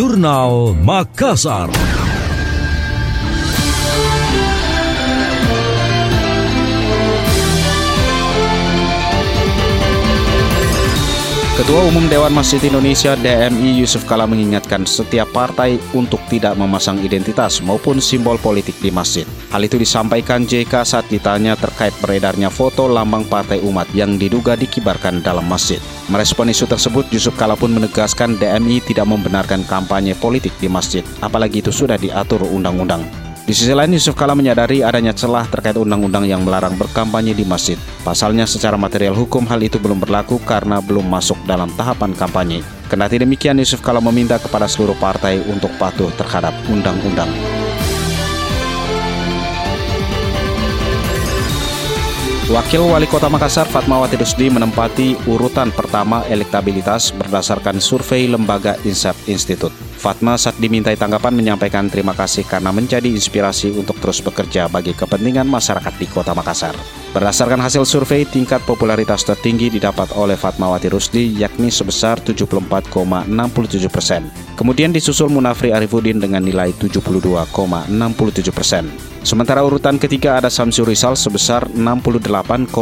Jurnal Makassar. Ketua Umum Dewan Masjid Indonesia DMI Yusuf Kala mengingatkan setiap partai untuk tidak memasang identitas maupun simbol politik di masjid. Hal itu disampaikan JK saat ditanya terkait beredarnya foto lambang partai umat yang diduga dikibarkan dalam masjid. Merespon isu tersebut, Yusuf Kala pun menegaskan DMI tidak membenarkan kampanye politik di masjid, apalagi itu sudah diatur undang-undang. Di sisi lain, Yusuf Kala menyadari adanya celah terkait undang-undang yang melarang berkampanye di masjid. Pasalnya, secara material hukum hal itu belum berlaku karena belum masuk dalam tahapan kampanye. Kendati demikian, Yusuf Kala meminta kepada seluruh partai untuk patuh terhadap undang-undang. Wakil Wali Kota Makassar Fatmawati Rusdi menempati urutan pertama elektabilitas berdasarkan survei lembaga Insaf Institute. Fatma saat dimintai tanggapan menyampaikan terima kasih karena menjadi inspirasi untuk terus bekerja bagi kepentingan masyarakat di Kota Makassar. Berdasarkan hasil survei, tingkat popularitas tertinggi didapat oleh Fatmawati Rusdi yakni sebesar 74,67 persen. Kemudian disusul Munafri Arifudin dengan nilai 72,67 persen. Sementara urutan ketiga ada Samsur Rizal sebesar 68,22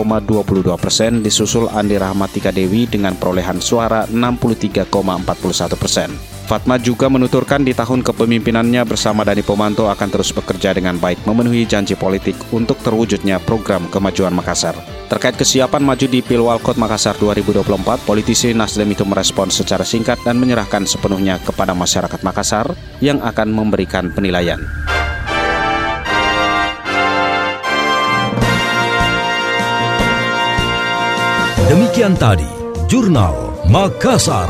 persen, disusul Andi Rahmatika Dewi dengan perolehan suara 63,41 persen. Fatma juga menuturkan di tahun kepemimpinannya bersama Dani Pomanto akan terus bekerja dengan baik memenuhi janji politik untuk terwujudnya program kemajuan Makassar. Terkait kesiapan maju di Pilwalkot Makassar 2024, politisi Nasdem itu merespon secara singkat dan menyerahkan sepenuhnya kepada masyarakat Makassar yang akan memberikan penilaian. Demikian tadi, Jurnal Makassar.